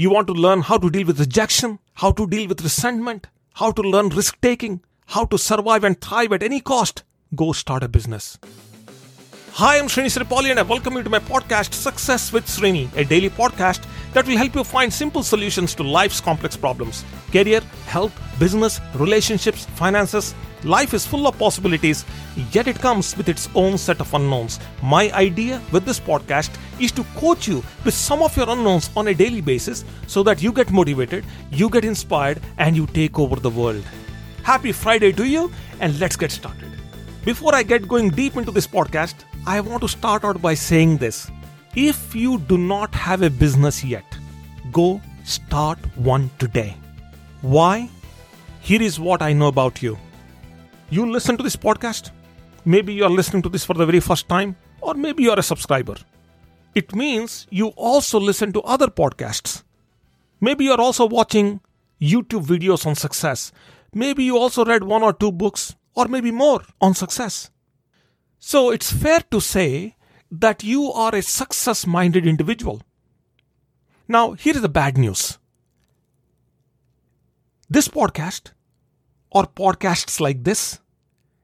You want to learn how to deal with rejection, how to deal with resentment, how to learn risk taking, how to survive and thrive at any cost? Go start a business. Hi, I'm Srini Sripali and I welcome you to my podcast Success with Srini, a daily podcast that will help you find simple solutions to life's complex problems. Career, health, business, relationships, finances. Life is full of possibilities, yet it comes with its own set of unknowns. My idea with this podcast is to coach you with some of your unknowns on a daily basis so that you get motivated, you get inspired, and you take over the world. Happy Friday to you, and let's get started. Before I get going deep into this podcast, I want to start out by saying this. If you do not have a business yet, go start one today. Why? Here is what I know about you. You listen to this podcast, maybe you are listening to this for the very first time, or maybe you are a subscriber. It means you also listen to other podcasts. Maybe you are also watching YouTube videos on success. Maybe you also read one or two books, or maybe more, on success. So it's fair to say that you are a success minded individual. Now, here is the bad news this podcast, or podcasts like this,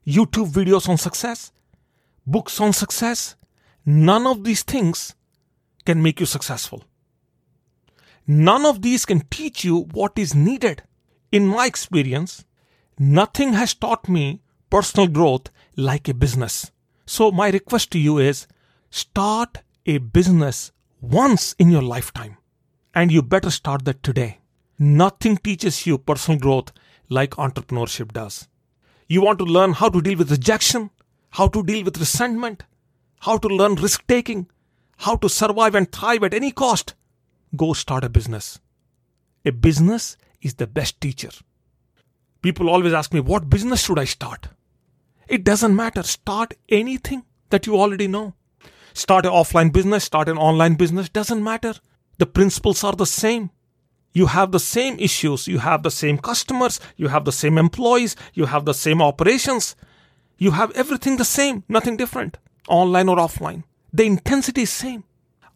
YouTube videos on success, books on success, none of these things can make you successful. None of these can teach you what is needed. In my experience, nothing has taught me personal growth like a business. So, my request to you is start a business once in your lifetime, and you better start that today. Nothing teaches you personal growth like entrepreneurship does. You want to learn how to deal with rejection, how to deal with resentment, how to learn risk taking, how to survive and thrive at any cost. Go start a business. A business is the best teacher. People always ask me, What business should I start? It doesn't matter. Start anything that you already know. Start an offline business, start an online business, doesn't matter. The principles are the same. You have the same issues, you have the same customers, you have the same employees, you have the same operations. You have everything the same, nothing different, online or offline. The intensity is same.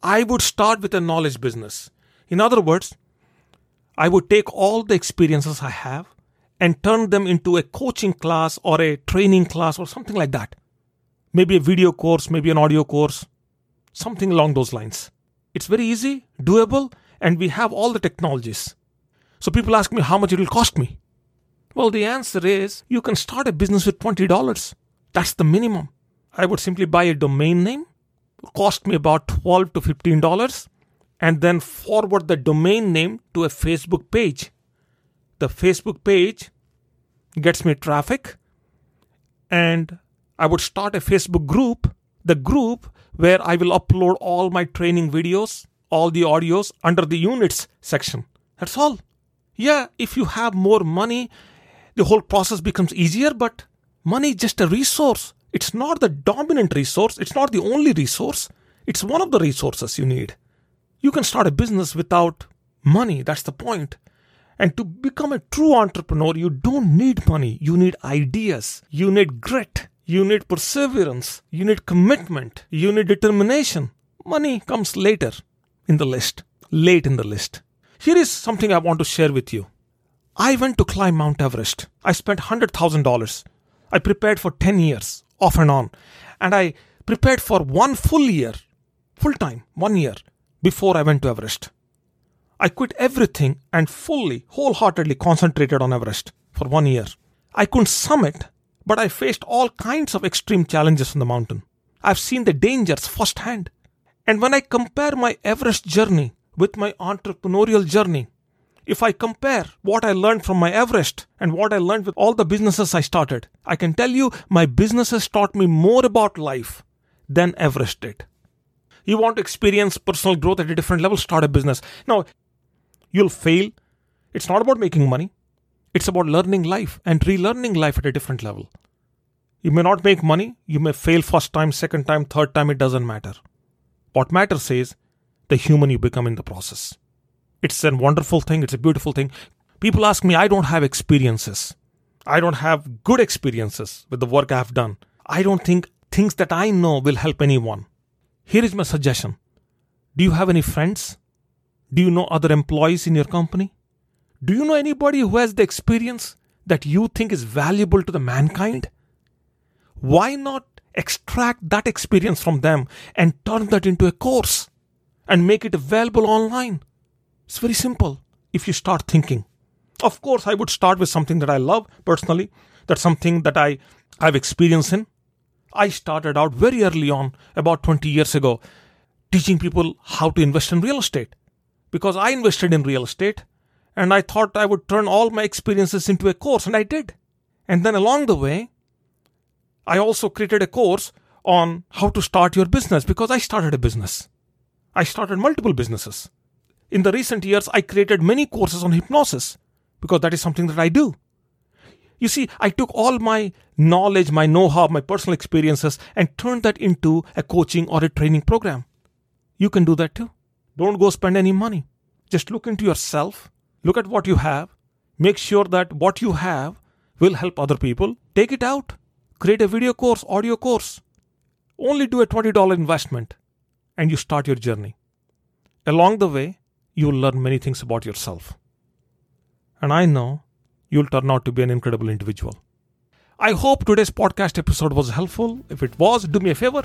I would start with a knowledge business. In other words, I would take all the experiences I have and turn them into a coaching class or a training class or something like that. Maybe a video course, maybe an audio course, something along those lines. It's very easy, doable, and we have all the technologies. So people ask me how much it will cost me. Well, the answer is you can start a business with $20. That's the minimum. I would simply buy a domain name, cost me about 12 to $15, and then forward the domain name to a Facebook page the Facebook page gets me traffic, and I would start a Facebook group, the group where I will upload all my training videos, all the audios under the units section. That's all. Yeah, if you have more money, the whole process becomes easier, but money is just a resource. It's not the dominant resource, it's not the only resource, it's one of the resources you need. You can start a business without money, that's the point. And to become a true entrepreneur, you don't need money. You need ideas. You need grit. You need perseverance. You need commitment. You need determination. Money comes later in the list. Late in the list. Here is something I want to share with you. I went to climb Mount Everest. I spent $100,000. I prepared for 10 years, off and on. And I prepared for one full year, full time, one year, before I went to Everest. I quit everything and fully, wholeheartedly concentrated on Everest for one year. I couldn't summit, but I faced all kinds of extreme challenges on the mountain. I've seen the dangers firsthand. And when I compare my Everest journey with my entrepreneurial journey, if I compare what I learned from my Everest and what I learned with all the businesses I started, I can tell you my businesses taught me more about life than Everest did. You want to experience personal growth at a different level, start a business. Now, You'll fail. It's not about making money, it's about learning life and relearning life at a different level. You may not make money, you may fail first time, second time, third time, it doesn't matter. What matters is the human you become in the process. It's a wonderful thing, it's a beautiful thing. People ask me, I don't have experiences. I don't have good experiences with the work I have done. I don't think things that I know will help anyone. Here is my suggestion Do you have any friends Do you know other employees in your company? Do you know anybody who has the experience that you think is valuable to the mankind? Why not extract that experience from them and turn that into a course and make it available online? It's very simple if you start thinking. Of course, I would start with something that I love personally. That's something that I have experience in. I started out very early on, about 20 years ago, teaching people how to invest in real estate because I invested in real estate and I thought I would turn all my experiences into a course, and I did. And then along the way, I also created a course on how to start your business because I started a business. I started multiple businesses. In the recent years, I created many courses on hypnosis because that is something that I do. You see, I took all my knowledge, my know how, my personal experiences, and turned that into a coaching or a training program. You can do that too. Don't go spend any money. Just look into yourself, look at what you have, make sure that what you have will help other people. Take it out, create a video course, audio course. Only do a $20 investment and you start your journey. Along the way, you will learn many things about yourself. And I know you'll turn out to be an incredible individual. I hope today's podcast episode was helpful. If it was, do me a favor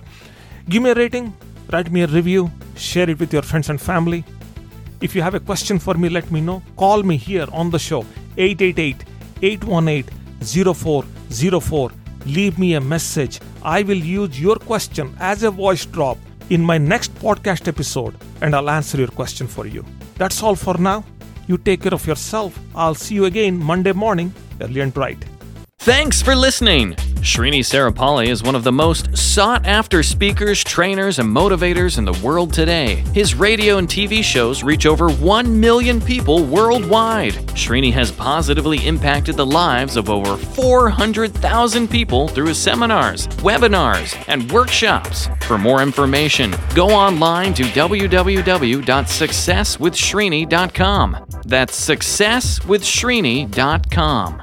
give me a rating, write me a review, share it with your friends and family. If you have a question for me, let me know. Call me here on the show 888 818 0404. Leave me a message. I will use your question as a voice drop in my next podcast episode and I'll answer your question for you. That's all for now. You take care of yourself. I'll see you again Monday morning, early and bright. Thanks for listening. Srini Sarapalli is one of the most sought after speakers, trainers, and motivators in the world today. His radio and TV shows reach over 1 million people worldwide. Srini has positively impacted the lives of over 400,000 people through his seminars, webinars, and workshops. For more information, go online to www.successwithsrini.com. That's successwithsrini.com.